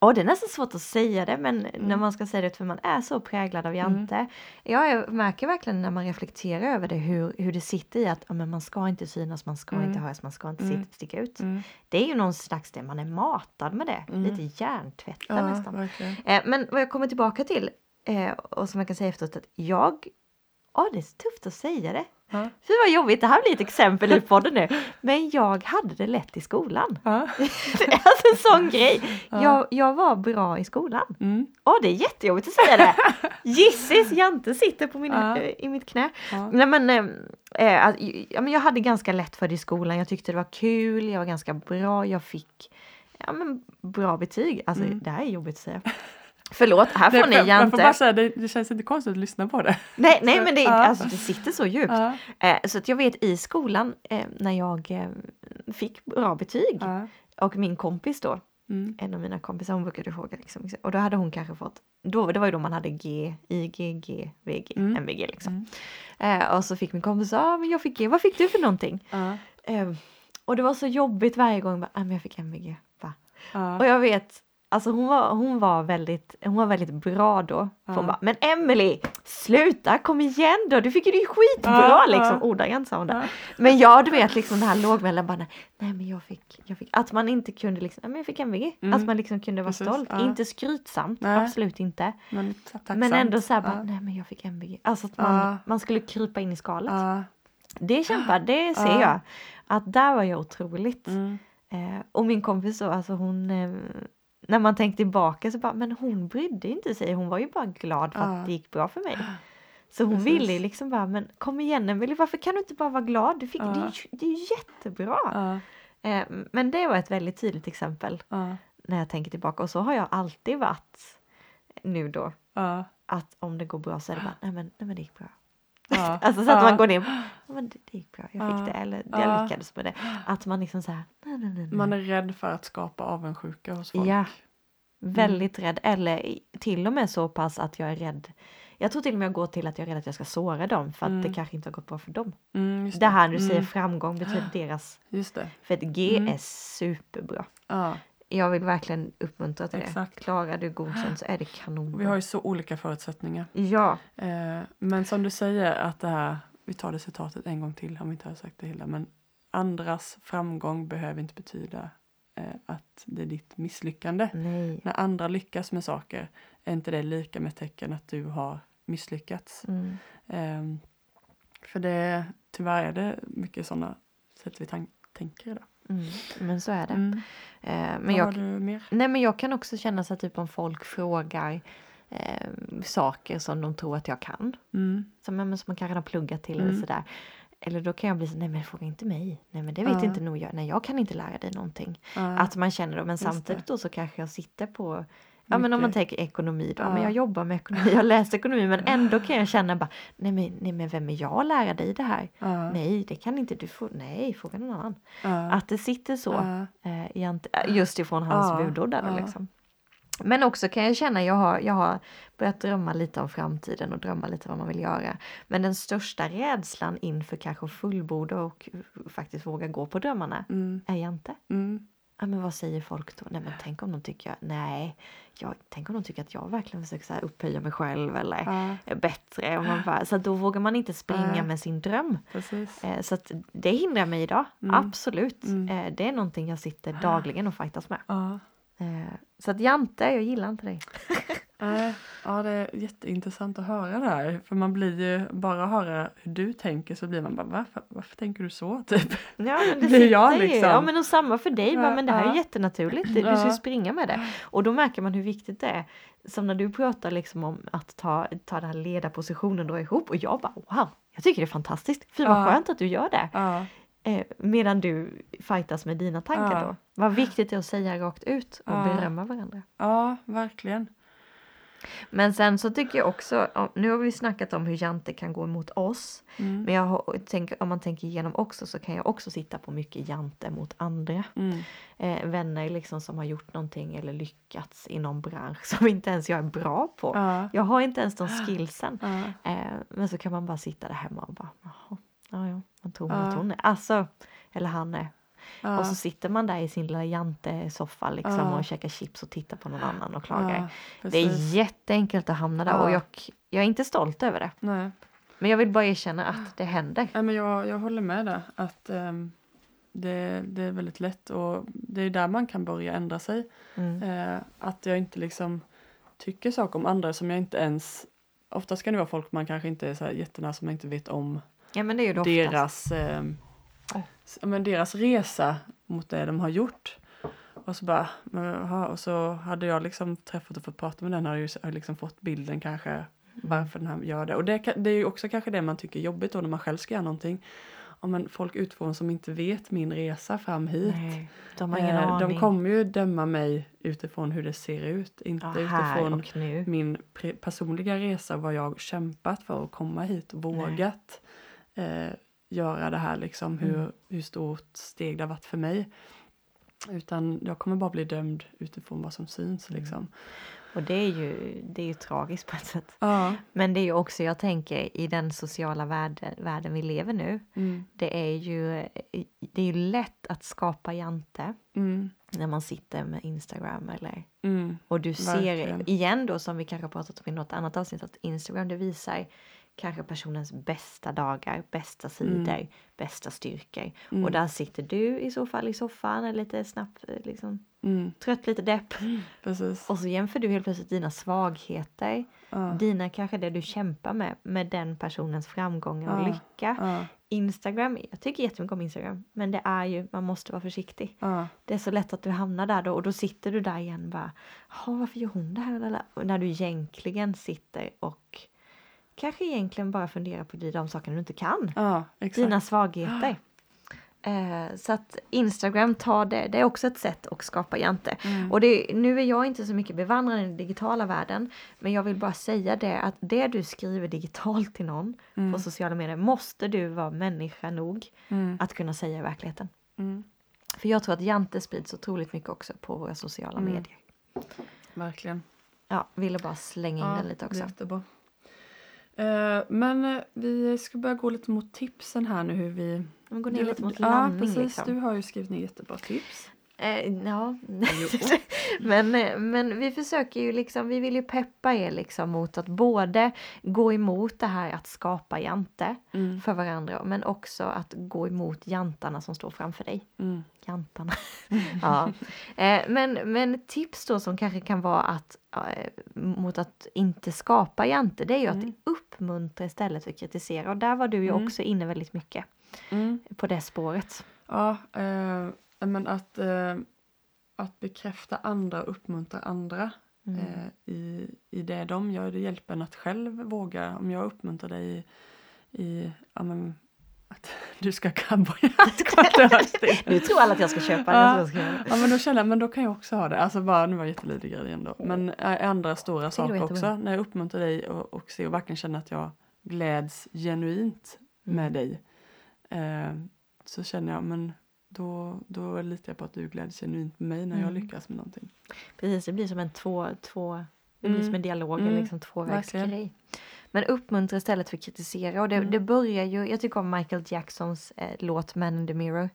ja, det är nästan svårt att säga det, men när Mm. man ska säga det för man är så präglad av Jante. Jag är- märker verkligen när man reflekterar över det hur, hur det sitter i att ja, men man ska inte synas, man ska Mm. inte höras, man ska inte Mm. sitta, sticka ut. Mm. Det är ju någon slags det, man är matad med det. Mm. Lite hjärntvättad Ja, nästan. Eh, men vad jag kommer tillbaka till eh, och som jag kan säga efteråt att jag Ja, det är tufft att säga det. Ja. Fy vad jobbigt, det här blir ett exempel i podden nu. Men jag hade det lätt i skolan. Ja. alltså en sån grej. Ja. Jag, jag var bra i skolan. Mm. Åh, det är jättejobbigt att säga det. Gissis, Jante sitter på min, Ja. eh, i mitt knä. Nej men, eh, eh, att- ja, men jag hade ganska lätt för det i skolan. Jag tyckte det var kul, jag var ganska bra, jag fick ja, men, bra betyg. Alltså Mm. det här är jobbigt att säga. Förlåt, här får ni jag, jag får bara Jante. säga, det, det känns inte konstigt att lyssna på det. Nej, nej men det, Ja. alltså, det sitter så djupt. Ja. Eh, så att jag vet i skolan eh, när jag eh, fick bra betyg Ja. och min kompis då, Mm. en av mina kompisar, hon brukade fråga liksom, och då hade hon kanske fått, då, det var ju då man hade G, IG, G, VG, Mm. MVG liksom. Mm. Eh, och så fick min kompis, ja ah, men jag fick G, vad fick du för någonting? Eh, och det var så jobbigt varje gång, bara, ah, men jag fick MVG. Och jag vet, alltså hon var, hon var, väldigt, hon var väldigt bra då. För hon Ja. bara, men Emily sluta, kom igen då, du fick ju det skitbra Ja, liksom. ja. Ordagrant sa hon det. Ja. Men jag du vet liksom det här lågmälda bara nej, men jag fick, jag fick, att man inte kunde liksom, nej men jag fick MVG. Mm. Att man liksom kunde vara Precis, stolt, ja. inte skrytsamt, Nej. absolut inte. Men. Men ändå så här bara, Ja. nej men jag fick MVG. Alltså att man, Ja. man skulle krypa in i skalet. Ja. Det kämpar, det ser Ja. jag. Att där var jag otroligt. Mm. Eh, och min kompis så, alltså hon, eh, när man tänkte tillbaka så bara, men hon brydde inte sig. Hon var ju bara glad för Ja. att det gick bra för mig. Så hon Precis. ville liksom bara, men kom igen Emelie, varför kan du inte bara vara glad? Du fick, det, är Ja. ju- det är ju jättebra. Ja. Eh, men det var ett väldigt tydligt exempel Ja. när jag tänker tillbaka. Och så har jag alltid varit nu då. Att om det går bra så är det bara, nej men, nej, men det gick bra. Ja. Alltså så att Ja. man går ner, "Ja, men det, det gick bra, jag Ja. fick det, eller Ja. jag lyckades med det. Att man liksom så här, nej nej nej. Man är rädd för att skapa avundsjuka hos folk. Ja. Väldigt rädd, eller till och med så pass att jag är rädd. Jag tror till och med jag går till att jag är rädd att jag ska såra dem för att Mm. det kanske inte har gått bra för dem. Mm, just Det här du säger Mm, framgång betyder deras, Just det. för ett G Mm. är superbra. Ja. Jag vill verkligen uppmuntra till Exakt. det. Klarar du godkänt så är det kanon. Vi har ju så olika förutsättningar. Ja, Eh, men som du säger att det här, vi tar det citatet en gång till om vi inte har sagt det hela, men andras framgång behöver inte betyda eh, att det är ditt misslyckande. nej. När andra lyckas med saker är inte det lika med tecken att du har misslyckats. Mm. Ehm, för det, tyvärr är det mycket sådana sätt vi tänker idag. Mm. Men så är det. Mm. Eh, men Vad jag, har du mer? nej, men jag kan också känna så att typ om folk frågar eh, saker som de tror att jag kan. Mm. Som, men som man kanske har pluggat till Mm. eller sådär. Eller då kan jag bli så, nej men fråga inte mig. Nej men det vet Ja. inte nog jag. Nej jag kan inte lära dig någonting. Ja. Att man känner då, men Just samtidigt det. då så kanske jag sitter på Ja men om man tänker ekonomi då, Ja. men jag jobbar med ekonomi, jag läst ekonomi men ändå kan jag känna bara nej men, nej men vem är jag att lära dig det här? ja. Nej det kan inte du få, nej fråga någon annan. Ja. Att det sitter så eh, just ifrån hans Ja, budord där liksom. Men också kan jag känna, jag har, jag har börjat drömma lite om framtiden och drömma lite vad man vill göra. Men den största rädslan inför kanske fullborda och faktiskt våga gå på drömmarna Mm. är jag inte. Mm. Ja, men vad säger folk då? Nej men tänk om de tycker, nej, jag, tänk om de tycker att jag verkligen försöker så här upphöja mig själv eller Ja, är bättre. Och man bara, så då vågar man inte springa Nej. med sin dröm. precis. Eh, Så det hindrar mig idag, Mm. absolut. Mm. Eh, Det är någonting jag sitter dagligen och fightas med. Ja. Eh, Så att Jante, jag gillar inte dig. Nej, ja, det är jätteintressant att höra det här. För man blir ju, bara höra hur du tänker så blir man bara varför, varför tänker du så? Typ. Ja men det Det är jag, liksom. Ja men och samma för dig, Ja, bara, men det här är ja. jättenaturligt. Du ska ju springa med det. Och då märker man hur viktigt det är. Som när du pratar liksom om att ta, ta den här ledarpositionen då ihop och jag bara wow, jag tycker det är fantastiskt. Fy vad Ja. skönt att du gör det. Ja, Eh, medan du fightas med dina tankar då. Vad viktigt det är att säga rakt ut och berömma varandra. ja verkligen. Men sen så tycker jag också, nu har vi snackat om hur Jante kan gå emot oss. Mm. Men jag tänker, om man tänker igenom också så kan jag också sitta på mycket Jante mot andra. Mm. Eh, vänner liksom som har gjort någonting eller lyckats i någon bransch som inte ens jag är bra på. Ja, Jag har inte ens de skillsen. ja, Eh, men så kan man bara sitta där hemma och bara, jaha, ja ja, vad tror Ja. att hon är? Alltså, eller han är. Ja. Och så sitter man där i sin lilla Jante-soffa liksom Ja. och käkar chips och tittar på någon annan och klagar. ja, det är jätteenkelt att hamna där Ja. och jag, jag är inte stolt över det. Nej. Men jag vill bara erkänna att det händer. Nej, men jag, jag håller med där. Att ehm, det, det är väldigt lätt och det är där man kan börja ändra sig. Mm. Eh, att jag inte liksom tycker saker om andra som jag inte ens... Oftast kan det vara folk man kanske inte är så jättenära som man inte vet om. Ja men det är ju det deras, eh, ja, men deras resa mot det de har gjort. Och så bara, jaha, och så hade jag liksom träffat och fått prata med den, hade ju liksom fått bilden kanske Mm. varför den här gör det. Och det, det är ju också kanske det man tycker är jobbigt då när man själv ska göra någonting. Ja, men folk utifrån som inte vet min resa fram hit. Nej, de Eh, de kommer ju döma mig utifrån hur det ser ut, inte ja, här utifrån och min personliga resa, vad jag kämpat för att komma hit och vågat eh, göra det här, liksom, hur, Mm. hur stort steg det har varit för mig. Utan jag kommer bara bli dömd utifrån vad som syns. Mm. Liksom. Och det är, ju, det är ju tragiskt på ett sätt. Ja. Men det är ju också, jag tänker, i den sociala världen, världen vi lever nu. Mm. Det är ju det är ju lätt att skapa jante Mm. när man sitter med Instagram eller Mm. och du ser Verkligen. igen då som vi kanske pratat om i något annat avsnitt att Instagram det visar kanske personens bästa dagar, bästa sidor, bästa styrkor. Mm. Och där sitter du i så fall i soffan eller lite snabbt eh, liksom Mm. trött, lite depp. Precis. Och så jämför du helt plötsligt dina svagheter, Ja. dina kanske det du kämpar med, med den personens framgångar och Ja. lycka. Ja. Instagram, jag tycker jättemycket om Instagram, men det är ju, man måste vara försiktig. Det är så lätt att du hamnar där då och då sitter du där igen bara, "Jaha, varför gör hon det här? Lala?" Och när du egentligen sitter och kanske egentligen bara funderar på de sakerna du inte kan. ja. Dina svagheter. Eh, så att Instagram tar det, det är också ett sätt att skapa jante. Mm. Och det, nu är jag inte så mycket bevandrad i den digitala världen, men jag vill bara säga det att det du skriver digitalt till någon Mm. på sociala medier måste du vara människa nog Mm. att kunna säga i verkligheten. Mm. För jag tror att jante sprids otroligt mycket också på våra sociala Mm. medier. Verkligen. Ja, ville bara slänga in Ja, den lite också. Jättebra. Eh, men eh, vi ska börja gå lite mot tipsen här nu hur vi... Man går ner lite mot ja, landning precis. liksom. Du har ju skrivit ner jättebra tips. Eh, ja, men, eh, men vi försöker ju liksom, vi vill ju peppa er liksom mot att både gå emot det här att skapa jante Mm. för varandra men också att gå emot jantarna som står framför dig. Mm. Jantarna. ja. eh, men, men tips då som kanske kan vara att eh, mot att inte skapa jante det är ju Mm. att uppmuntra istället för att kritisera och där var du ju Mm. också inne väldigt mycket Mm. på det spåret. Ja, eh, men att, eh, att bekräfta andra och uppmuntra andra Mm. eh, i, i det de gör. Det hjälper en att själv våga. Om jag uppmuntrar dig i, i ja, men, att du ska cowboya. Nu tror alla att jag ska köpa det. Ja. Ja men då känner jag, men då kan jag också ha det. Alltså bara, nu var jag jättelydig grej igen då. Men äh, andra stora saker också. När jag uppmuntrar dig och, och ser och verkligen känner att jag gläds genuint Mm. med dig. Eh, så känner jag, men då, då litar jag på att du gläds genuint med mig när jag Mm. lyckas med någonting. Precis, det blir som en två, två det Mm. blir som en dialog, Mm, liksom tvåvägsgrej. Men uppmuntra istället för kritisera. Och det, Mm. det börjar ju, jag tycker om Michael Jacksons eh, låt Man in the Mirror.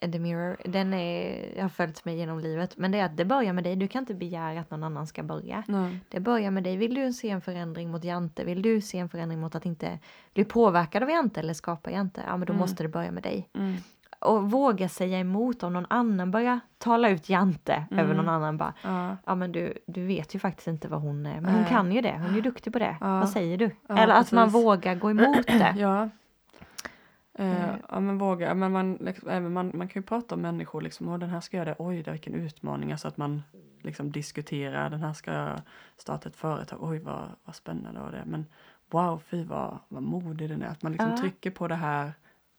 The Mirror, den är, har följt mig genom livet. Men det är att det börjar med dig, du kan inte begära att någon annan ska börja. Nej. Det börjar med dig. Vill du se en förändring mot Jante? Vill du se en förändring mot att inte bli påverkad av Jante eller skapa Jante? Ja, men då Mm. måste det börja med dig. Mm. Och våga säga emot om någon annan börjar tala ut Jante över Mm. någon annan. Bara, Ja, ja men du, du vet ju faktiskt inte vad hon är. Men hon Nej. kan ju det. Hon är ju duktig på det. Ja. Vad säger du? Ja, Eller att man precis. vågar gå emot det. ja. Eh. ja men våga, men man, liksom, man, man kan ju prata om människor liksom, och den här ska göra det, oj det vilken utmaning, alltså att man liksom diskuterar, den här ska starta ett företag, oj vad, vad spännande var det, men wow fy vad, vad modig den är, att man liksom Ja. trycker på det här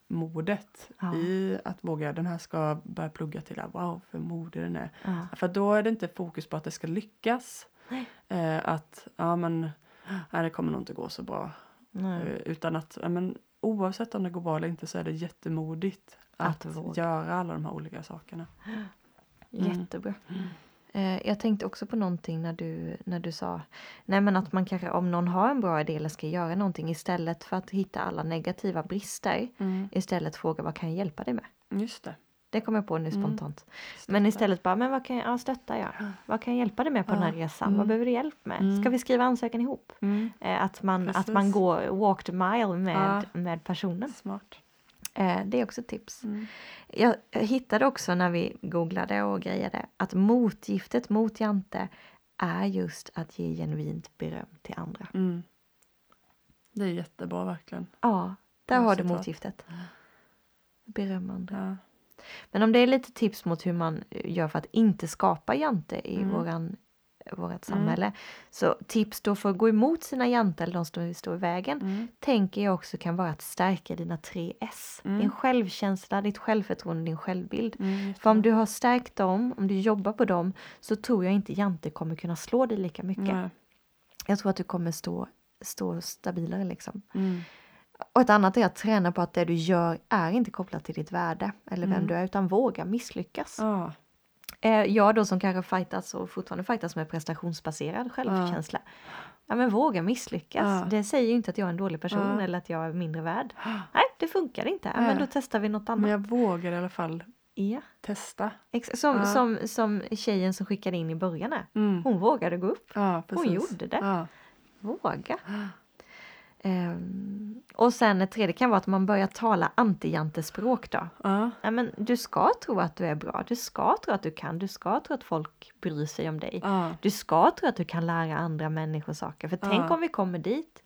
modet Ja. i att våga, den här ska börja plugga till, wow för modig den är. Ja. För då är det inte fokus på att det ska lyckas, eh, att ja men, nej, det kommer nog inte gå så bra. Eh, Utan att ja, men, oavsett om det går bra eller inte så är det jättemodigt Att att, göra alla de här olika sakerna. Mm. Jättebra. Eh, jag tänkte också på någonting när du, när du sa nej men att man kanske om någon har en bra idé eller ska göra någonting istället för att hitta alla negativa brister istället fråga vad kan jag hjälpa dig med? Just det. Det kom jag på nu Mm. spontant. Men istället bara, men vad kan jag, ja, stötta jag? Vad kan jag hjälpa dig med på den här Ja. resan? Mm. Vad behöver du hjälp med? Mm. Ska vi skriva ansökan ihop? Mm. Eh, att, man, att man går walk the mile med, Ja. med personen. Smart. Eh, det är också ett tips. Mm. Jag, jag hittade också när vi googlade och grejade att motgiftet mot Jante är just att ge genuint beröm till andra. Mm. Det är jättebra verkligen. Ja, Där har du motgiftet. Beröm andra. Ja. Men om det är lite tips mot hur man gör för att inte skapa jante i Mm. våran, vårat samhälle. Så tips då för att gå emot sina jantar eller de som står i vägen Mm. tänker jag också kan vara att stärka dina tre S. Mm. Din självkänsla, ditt självförtroende, din självbild. Mm, För om du har stärkt dem, om du jobbar på dem så tror jag inte Jante kommer kunna slå dig lika mycket. Jag tror att du kommer stå, stå stabilare liksom. Mm. Och ett annat är att träna på att det du gör är inte kopplat till ditt värde eller vem Mm. du är utan våga misslyckas. Ja. Eh, jag då som kanske fightas och fortfarande fightas med prestationsbaserad självkänsla. Ja men våga misslyckas. Ja. Det säger ju inte att jag är en dålig person Ja. eller att jag är mindre värd. Nej det funkar inte. Ja, men då testar vi något annat. Men jag vågar i alla fall Ja. testa. Ex- som, Ja. som, som tjejen som skickade in i början här. Mm. Hon vågade gå upp. Ja. Hon gjorde det. Ja. Våga. Ehm, och sen ett tredje kan vara att man börjar tala anti-jantespråk då. Ja. Ja, men du ska tro att du är bra, du ska tro att du kan, du ska tro att folk bryr sig om dig. Ja. Du ska tro att du kan lära andra människor saker. För tänk Ja. om vi kommer dit.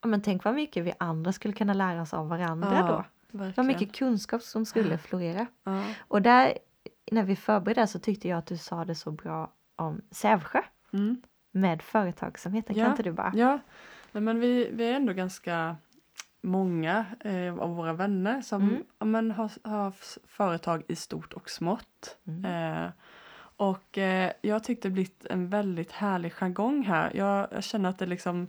Ja, men tänk vad mycket vi andra skulle kunna lära oss av varandra då. Vad verkligen. mycket kunskap som skulle florera. Och där, när vi förberedde så tyckte jag att du sa det så bra om Sävsjö Mm. med företagsamheten. Ja. Kan inte du bara? Ja, nej, men vi, vi är ändå ganska många eh, av våra vänner som Mm. ja, men har, har företag i stort och smått. Mm. Eh, och eh, jag tyckte det blivit en väldigt härlig jargong här. Jag, jag känner att det liksom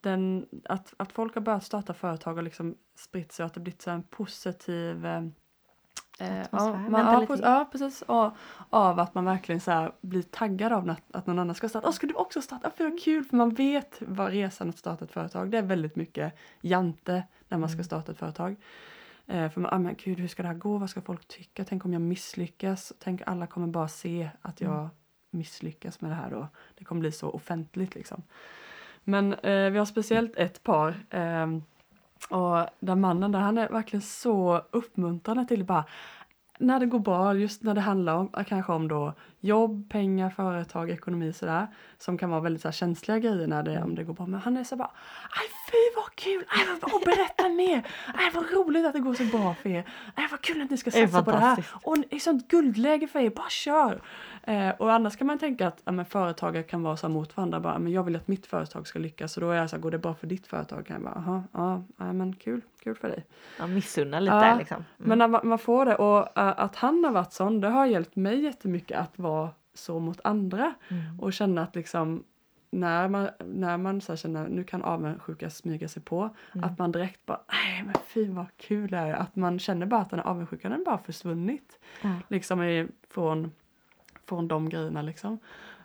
den, att, att folk har börjat starta företag och liksom spritt sig och att det blivit så en positiv eh, Atmosfär, ja, man, ja, precis. Och, av att man verkligen så här blir taggad av att, att någon annan ska starta. Åh, ska du också starta? För vad kul! För man vet vad resan att starta ett företag. Det är väldigt mycket jante när man ska Mm. starta ett företag. Eh, för man, ah, men gud, hur ska det här gå? Vad ska folk tycka? Tänk om jag misslyckas? Tänk alla kommer bara se att jag Mm. misslyckas med det här då. Det kommer bli så offentligt liksom. Men eh, vi har speciellt ett par ehm, och den mannen där, han är verkligen så uppmuntrande till bara när det går bra, just när det handlar om kanske om då jobb, pengar, företag, ekonomi sådär som kan vara väldigt så känsliga grejer när det, om det går bra. Men han är så bara, aj fy vad kul, aj, vad, och berätta mer, aj vad roligt att det går så bra för er, aj vad kul att ni ska Det satsa på det här! och det sånt guldläge för er, bara kör! Eh, och annars kan man tänka att ja, men, företagare kan vara så mot varandra, bara, men jag vill att mitt företag ska lyckas. Och då är jag så här, går det bra för ditt företag? Kan jag bara, aha, ja, men kul, kul för dig. Ja, missunna lite Ja, liksom. Mm. Men man man får det och eh, att han har varit sån, det har hjälpt mig jättemycket att vara så mot andra Mm. och känna att liksom när man, när man så känner nu kan avundsjuka smyga sig på, Mm. att man direkt bara nej men fy vad kul det är, att man känner bara att den här avundsjukan den bara försvunnit Ja. liksom i, från, från de grejerna liksom.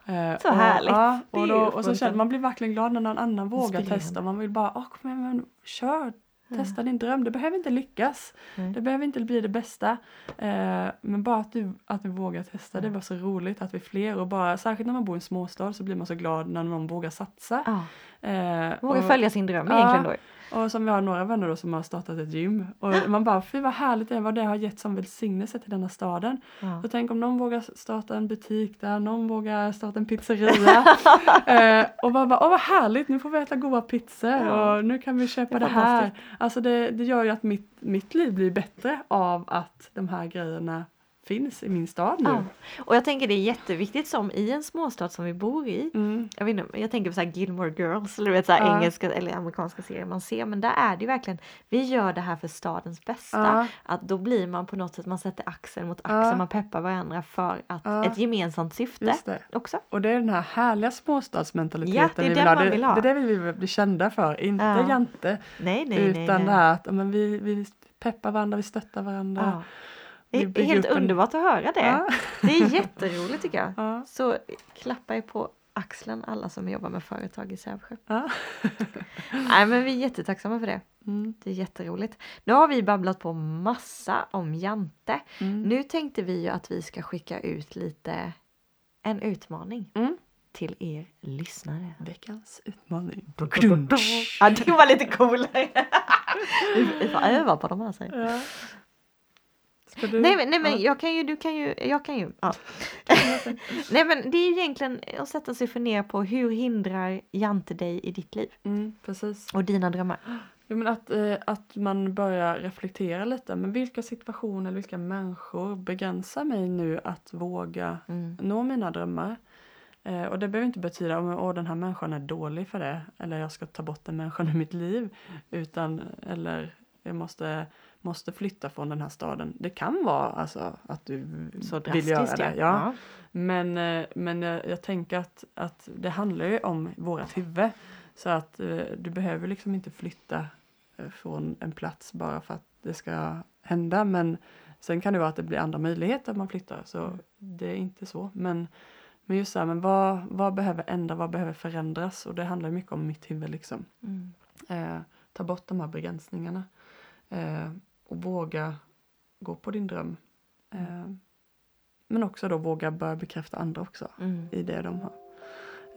Eh, Så och, härligt. Ja, och, då, och så känner man blir verkligen glad när någon annan vågar testa. Man vill bara, åh kom igen, men kör, testa din dröm. Det behöver inte lyckas. Nej. Det behöver inte bli det bästa. Eh, men bara att du, att du vågar testa, det var så roligt att vi är fler. Och bara, särskilt när man bor i en småstad så blir man så glad när någon vågar satsa. Eh, Våga följa sin dröm Ja. egentligen då. och som vi har några vänner då som har startat ett gym. Och man bara, fy vad härligt det är vad det har gett som välsignelse till denna staden. Ja. Så tänk om någon vågar starta en butik där, någon vågar starta en pizzeria. eh, och bara, bara, åh vad härligt, nu får vi äta goda pizzor Ja. och nu kan vi köpa Det det, är här. Alltså det, det gör ju att mitt, mitt liv blir bättre av att de här grejerna finns i min stad nu. Ja. Och jag tänker det är jätteviktigt som i en småstad som vi bor i. Mm. Jag, vet inte, jag tänker på så Gilmore Girls eller vet, så Ja. engelska eller amerikanska serier man ser. Men där är det ju verkligen, vi gör det här för stadens bästa. Ja. Att då blir man på något sätt, man sätter axel mot axel, man peppar varandra för att ett gemensamt syfte det. också. Och det är den här härliga småstadsmentaliteten det är vi vill ha. Det, vill ha. det är det vi vill bli kända för, inte Ja. jante. Nej, nej, utan nej. det nej. här att men vi, vi peppar varandra, vi stöttar varandra. Det är helt en- underbart att höra det. Ja. Det är jätteroligt tycker jag. Ja. Så klappa er på axeln alla som jobbar med företag i Sävsjö. Ja. Nej men vi är jättetacksamma för det. Mm. Det är jätteroligt. Nu har vi babblat på massa om Jante. Mm. Nu tänkte vi ju att vi ska skicka ut lite en utmaning Mm. till er lyssnare. Veckans utmaning. Ja, det var lite coolare. Vi vi får öva på de här sen. Ja. Du? Nej men, nej, men Ja. jag kan ju, du kan ju, jag kan ju. Ja. nej men det är ju egentligen att sätta sig och fundera på hur hindrar Jante dig i ditt liv Mm, precis. och dina drömmar? Jo, men att, eh, att man börjar reflektera lite. Men vilka situationer, vilka människor begränsar mig nu att våga Mm. nå mina drömmar? Eh, och det behöver inte betyda att oh, den här människan är dålig för det. Eller jag ska ta bort den människan ur mitt liv. Utan, eller jag måste, måste flytta från den här staden. Det kan vara alltså att du Så vill göra det. Ja. Men, eh, men jag, jag tänker att, att det handlar ju om vårat huvud. Så att eh, du behöver liksom inte flytta eh, från en plats bara för att det ska hända. Men sen kan det vara att det blir andra möjligheter att man flyttar. Så Mm. det är inte så. Men, men just så här, men vad, vad behöver ändra, vad behöver förändras? Och det handlar mycket om mitt huvud liksom. Mm. Eh, ta bort de här begränsningarna. Eh, och våga gå på din dröm. Eh, men också då våga börja bekräfta andra också Mm. i det de har.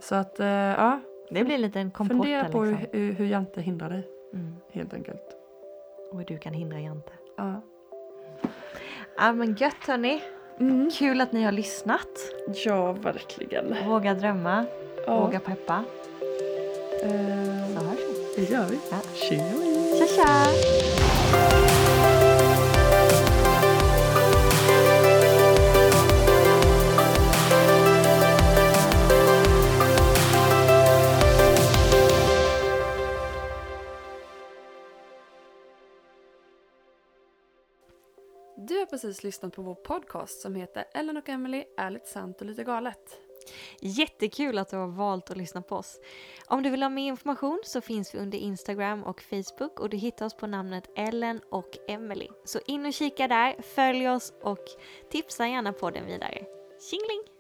Så att eh, ja, Det blir en liten kompott fundera på liksom. hur, hur Jante hindrar dig Mm. helt enkelt. Och hur du kan hindra Jante. Ja. Ja men gött hörni. Mm. Kul att ni har lyssnat. ja, verkligen. Våga drömma, Ja, våga peppa. eh, Så hörs vi. det gör vi. Ja. Tja tja! Du precis lyssnat på vår podcast som heter Ellen och Emily är lite sant och lite galet. Jättekul att du har valt att lyssna på oss. Om du vill ha mer information så finns vi under Instagram och Facebook och du hittar oss på namnet Ellen och Emily. Så in och kika där, följ oss och tipsa gärna på den vidare. Tjingeling!